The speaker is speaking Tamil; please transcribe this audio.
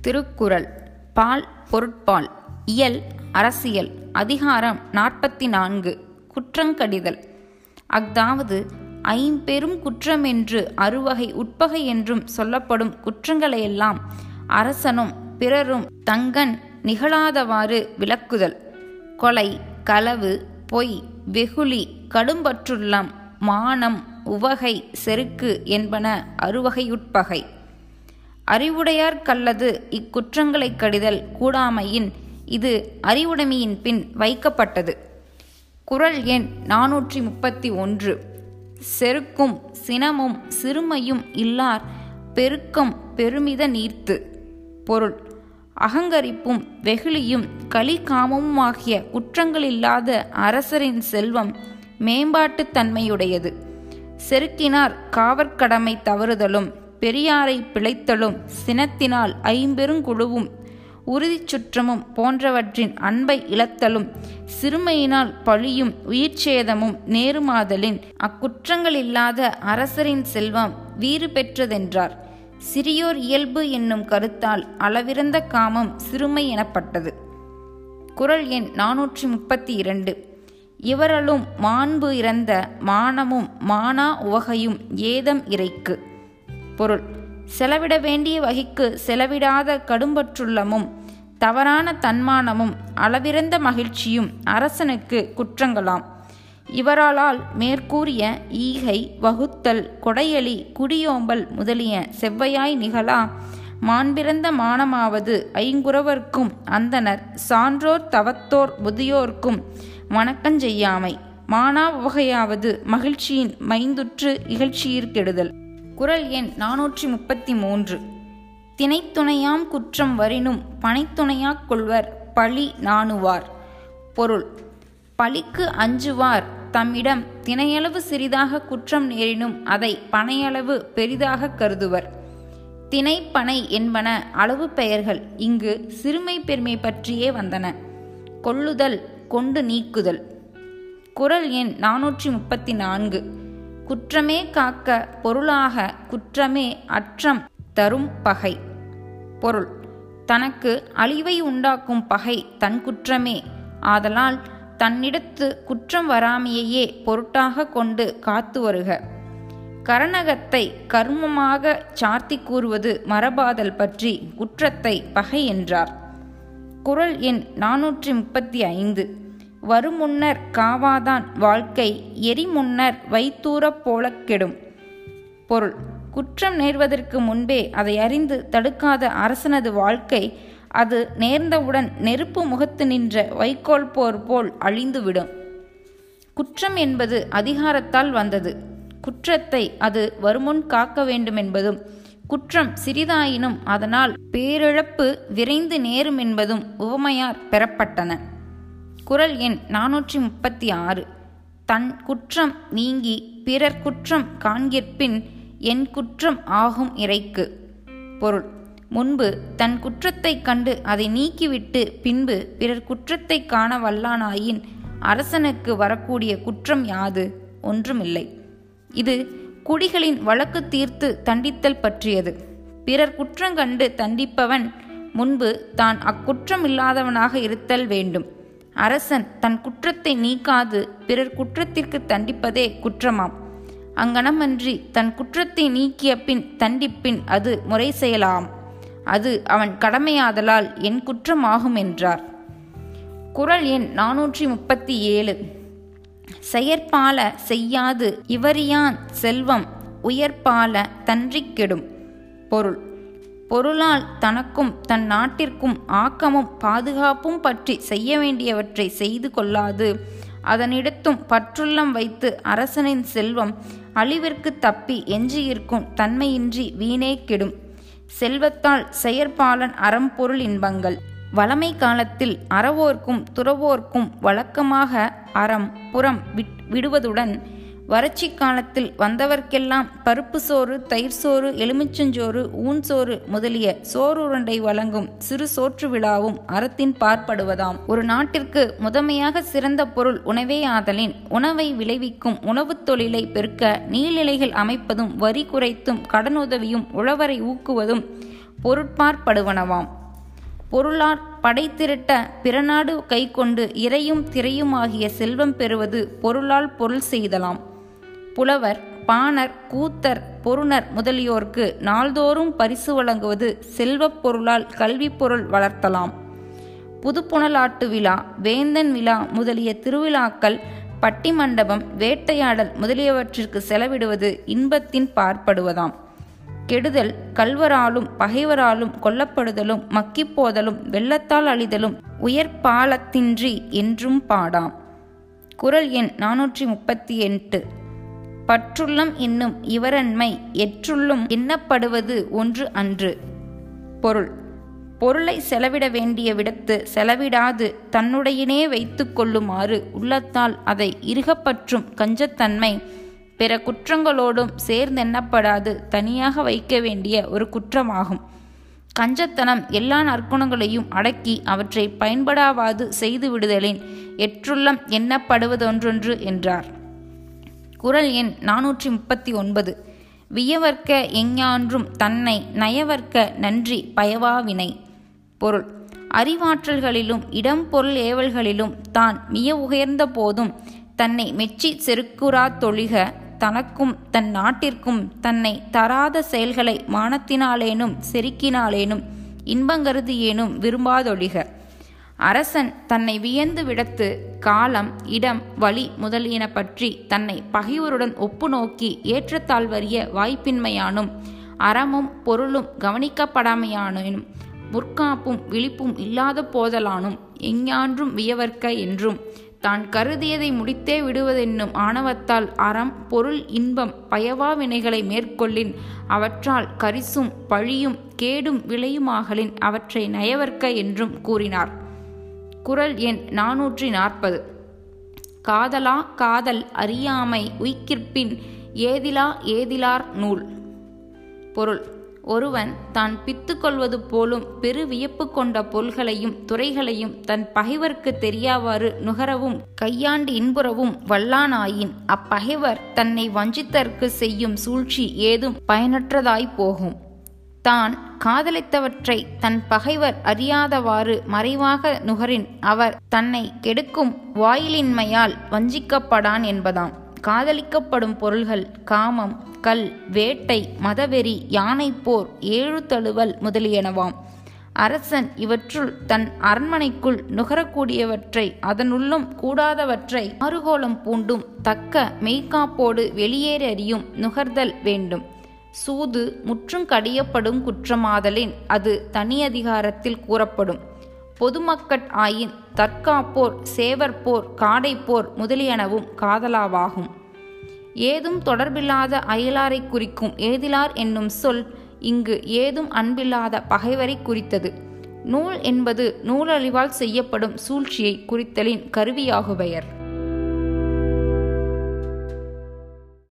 திருக்குறள் பால் பொருட்பால் இயல் அரசியல் அதிகாரம் நாற்பத்தி நான்கு குற்றங்கடிதல். அஃதாவது ஐம்பெரும் குற்றமென்று அறுவகை உட்பகை என்றும் சொல்லப்படும் குற்றங்களையெல்லாம் அரசனும் பிறரும் தங்கன் நிகழாதவாறு விளக்குதல். கொலை களவு பொய் வெகுளி கடும்பற்றுள்ளம் மானம் உவகை செருக்கு என்பன அறுவகையுட்பகை. அறிவுடையார்க்கல்லது இக்குற்றங்களைக் கடிதல் கூடாமையின் இது அறிவுடைமையின் பின் வைக்கப்பட்டது. குறள் எண் நாநூற்றி முப்பத்தி ஒன்று செருக்கும் சினமும் சிறுமையும் இல்லார் பெருக்கம் பெருமித நீர்த்து. பொருள். அகங்கரிப்பும் வெகுளியும் களிகாமமுமாகிய குற்றங்களில்லாத அரசரின் செல்வம் மேம்பாட்டுத் தன்மையுடையது. செருக்கினார் காவற்கடமை தவறுதலும் பெரியாரை பிழைத்தலும் சினத்தினால் ஐம்பெருங்குழுவும் உறுதிச் சுற்றமும் போன்றவற்றின் அன்பை இழத்தலும் சிறுமையினால் பழியும் உயிர்ச்சேதமும் நேருமாதலின் அக்குற்றங்களில்லாத அரசரின் செல்வம் வீறு பெற்றதென்றார். சிறியோர் இயல்பு என்னும் கருத்தால் அளவிறந்த காமம் சிறுமை எனப்பட்டது. குறள் எண் நாநூற்றி முப்பத்தி இரண்டு இவரலும் மாண்பு இறந்த மானமும் மானா உவகையும் ஏதம் இறைக்கு. பொருள். செலவிட வேண்டிய வகைக்கு செலவிடாத கடும்பற்றுள்ளமும் தவறான தன்மானமும் அளவிறந்த மகிழ்ச்சியும் அரசனுக்கு குற்றங்களாம். இவராலால் மேற்கூறிய ஈகை வகுத்தல் கொடையலி குடியோம்பல் முதலிய செவ்வையாய் நிகழா மாண்பிறந்த மானமாவது ஐங்குறவர்க்கும் அந்தனர் சான்றோர் தவத்தோர் முதியோர்க்கும் வணக்கஞ்செய்யாமை மானா வகையாவது மகிழ்ச்சியின் மைந்துற்று இகழ்ச்சியிற்கெடுதல் குறள் எண் நாநூற்றி முப்பத்தி மூன்று. திணைத்துணையாம் குற்றம் வரினும் பனைத்துணையாக் கொள்வர் பழி நாணுவார். பொருள். பழிக்கு அஞ்சுவார் தம்மிடம் தினையளவு சிறிதாக குற்றம் நேரினும் அதை பனையளவு பெரிதாக கருதுவர். திணைப்பனை பனை என்பன அளவு பெயர்கள் இங்கு சிறுமை பெருமை பற்றியே வந்தன. கொள்ளுதல் கொண்டு நீக்குதல். குறள் எண் நாநூற்றி முப்பத்தி நான்கு. குற்றமே காக்க பொருளாக குற்றமே அற்றம் தரும் பகை. பொருள். தனக்கு அழிவை உண்டாக்கும் பகை தன் குற்றமே. ஆதலால் தன்னிடத்து குற்றம் வராமையையே பொருட்டாக கொண்டு காத்து வருக. கரணகத்தை கர்மமாக சார்த்தி கூறுவது மரபாதல் பற்றி குற்றத்தை பகை என்றார். குரல் எண் நாநூற்றி முப்பத்தி ஐந்து. வருமுன்னர் காவாதான் வாழ்க்கை எரிமுன்னர் வைத்தூரப் போலக் கெடும். பொருள். குற்றம் நேர்வதற்கு முன்பே அதை அறிந்து தடுக்காத அரசனது வாழ்க்கை அது நேர்ந்தவுடன் நெருப்பு முகத்து நின்ற வைக்கோல் போர் போல் அழிந்துவிடும். குற்றம் என்பது அதிகாரத்தால் வந்தது. குற்றத்தை அது வருமுன் காக்க வேண்டுமென்பதும் குற்றம் சிறிதாயினும் அதனால் பேரிழப்பு விரைந்து நேரும் என்பதும் உவமையார் பெறப்பட்டன. குரல் எண் நாநூற்றி முப்பத்தி ஆறு. தன் குற்றம் நீங்கி பிறர் குற்றம் காண்கிற்பின் என் குற்றம் ஆகும் இறைக்கு. பொருள். முன்பு தன் குற்றத்தைக் கண்டு அதை நீக்கிவிட்டு பின்பு பிறர் குற்றத்தைக் காண வல்லானாயின் அரசனுக்கு வரக்கூடிய குற்றம் யாது? ஒன்றுமில்லை. இது குடிகளின் வழக்கு தீர்த்து தண்டித்தல் பற்றியது. பிறர் குற்றங்கண்டு தண்டிப்பவன் முன்பு தான் அக்குற்றம் இல்லாதவனாக இருத்தல் வேண்டும். அரசன் தன் குற்றத்தை நீக்காது பிறர் குற்றத்திற்கு தண்டிப்பதே குற்றமாம். அங்கனமன்றி தன் குற்றத்தை நீக்கிய பின் தண்டிப்பின் அது முறை செயலாம். அது அவன் கடமையாதலால் என் குற்றமாகும் என்றார். குரல் எண் நானூற்றி முப்பத்தி ஏழு செயற்பால செய்யாது இவரியான் செல்வம் உயர்பால தன்றிக்கெடும் பொருள். பொருளால் தனக்கும் தன் நாட்டிற்கும் ஆக்கமும் பாதுகாப்பும் பற்றி செய்ய வேண்டியவற்றை செய்து கொள்ளாது. அதனிடத்தும் பற்றுள்ளம் வைத்து அரசனின் செல்வம் அழிவிற்கு தப்பி எஞ்சியிருக்கும் தன்மையின்றி வீணே கெடும். செல்வத்தால் செயற்பாலன் அறம்பொருள் இன்பங்கள். வளமை காலத்தில் அறவோர்க்கும் துறவோர்க்கும் வழக்கமாக அறம் புறம் விடுவதுடன் வறட்சி காலத்தில் வந்தவர்க்கெல்லாம் பருப்பு சோறு தயிர் சோறு எலுமிச்சஞ்சோறு ஊன் சோறு முதலிய சோறுருண்டை வழங்கும் சிறு சோற்று விழாவும் அறத்தின் பார்ப்படுவதாம். ஒரு நாட்டிற்கு முதன்மையாக சிறந்த பொருள் உணவே ஆதலின் உணவை விளைவிக்கும் உணவுத் தொழிலை பெருக்க நீர்நிலைகள் அமைப்பதும் வரி குறைத்தும் கடனுதவியும் உழவரை ஊக்குவதும் பொருட்பார்ப்படுவனவாம் பொருளார் படை திரட்ட பிறநாடு கைக்கொண்டு இறையும் திரையுமாகிய செல்வம் பெறுவது பொருளால் பொருள் செய்தலாம். புலவர் பாணர் கூத்தர் பொருணர் முதலியோர்க்கு நாள்தோறும் பரிசு வழங்குவது செல்வப் பொருளால் கல்விப் பொருள் வளர்த்தலாம். புதுப்புணலாட்டு விழா வேந்தன் விழா முதலிய திருவிழாக்கள் பட்டி மண்டபம் வேட்டையாடல் முதலியவற்றிற்கு செலவிடுவது இன்பத்தின் பார்ப்படுவதாம். கெடுதல் கல்வராலும் பகைவராலும் கொல்லப்படுதலும் மக்கிப்போதலும் வெள்ளத்தால் அழிதலும் உயர்பாலத்தின்றி என்றும் பாடாம். குரல் எண் நானூற்றி முப்பத்தி எட்டு. பற்றுள்ளம் என்னும் இவரன்மை எற்றுள்ளும் எண்ணப்படுவது ஒன்று அன்று. பொருள். பொருளை செலவிட வேண்டிய விடத்து செலவிடாது தன்னுடையினே வைத்து கொள்ளுமாறு உள்ளத்தால் அதை இருகப்பற்றும் கஞ்சத்தன்மை பிற குற்றங்களோடும் சேர்ந்தெண்ணப்படாது தனியாக வைக்க வேண்டிய ஒரு குற்றமாகும். கஞ்சத்தனம் எல்லா நற்குணங்களையும் அடக்கி அவற்றை பயன்படாவாது செய்து விடுதலின் எற்றுள்ளம் எண்ணப்படுவதொன்றொன்று என்றார். குரல் எண் நானூற்றி முப்பத்தி ஒன்பது வியவர்க்க எஞ்ஞான்றும் தன்னை நயவர்க்க நன்றி பயவாவினை. பொருள். அறிவாற்றல்களிலும் இடம் பொருள் ஏவல்களிலும் தான் மிய உயர்ந்த போதும் தன்னை மெச்சி செருக்குறா தொழிக தனக்கும் தன் நாட்டிற்கும் தன்னை தராத செயல்களை மானத்தினாலேனும் செருக்கினாலேனும் இன்பங்கருதியேனும் விரும்பாதொழிக. அரசன் தன்னை வியந்து விடத்து காலம் இடம் வழி முதலியன பற்றி தன்னை பகைவருடன் ஒப்பு நோக்கி ஏற்றத்தாழ்வறிய வாய்ப்பின்மையானும் அறமும் பொருளும் கவனிக்கப்படாமையானும் முற்காப்பும் விழிப்பும் இல்லாத போதலானும் எஞ்ஞான்றும் வியவர்க்க என்றும் தான் கருதியதை முடித்தே விடுவதென்னும் ஆணவத்தால் அறம் பொருள் இன்பம் பயவா வினைகளை மேற்கொள்ளின் அவற்றால் கரிசும் பழியும் கேடும் விளையுமாகலின் அவற்றை நயவர்க்க என்றும் கூறினார். குரல் எண் நாநூற்றி நாற்பது காதலா காதல் அறியாமை உய்கிற்பின் ஏதிலா ஏதிலார் நூல். பொருள். ஒருவன் தான் பித்து கொள்வது போலும் பெரு வியப்பு கொண்ட பொருள்களையும் துறைகளையும் தன் பகைவர்க்கு தெரியாவாறு நுகரவும் கையாண்டு இன்புறவும் வல்லானாயின் அப்பகைவர் தன்னை வஞ்சித்தற்கு செய்யும் சூழ்ச்சி ஏதும் பயனற்றதாய் போகும். தான் காதலித்தவற்றை தன் பகைவர் அறியாதவாறு மறைவாக நுகரின் அவர் தன்னை கெடுக்கும் வாயிலின்மையால் வஞ்சிக்கப்படான் என்பதாம். காதலிக்கப்படும் பொருள்கள் காமம் கல் வேட்டை மதவெறி யானைப்போர் ஏழு தழுவல் முதலியனவாம். அரசன் இவற்றுள் தன் அரண்மனைக்குள் நுகரக்கூடியவற்றை அதனுள்ளும் கூடாதவற்றை ஆறுகோலம் பூண்டும் தக்க மெய்காப்போடு வெளியேறறியும் நுகர்தல் வேண்டும். சூது முற்றும் கடியப்படும் குற்றமாதலின் அது தனியதிகாரத்தில் கூறப்படும். பொதுமக்கட் ஆயின் தற்காப்போர் சேவற்போர் காடைப்போர் முதலியனவும் காதலாவாகும். ஏதும் தொடர்பில்லாத அயலாரை குறிக்கும் ஏதிலார் என்னும் சொல் இங்கு ஏதும் அன்பில்லாத பகைவரை குறித்தது. நூல் என்பது நூலழிவால் செய்யப்படும் சூழ்ச்சியை குறித்தலின் கருவியாகுபெயர்.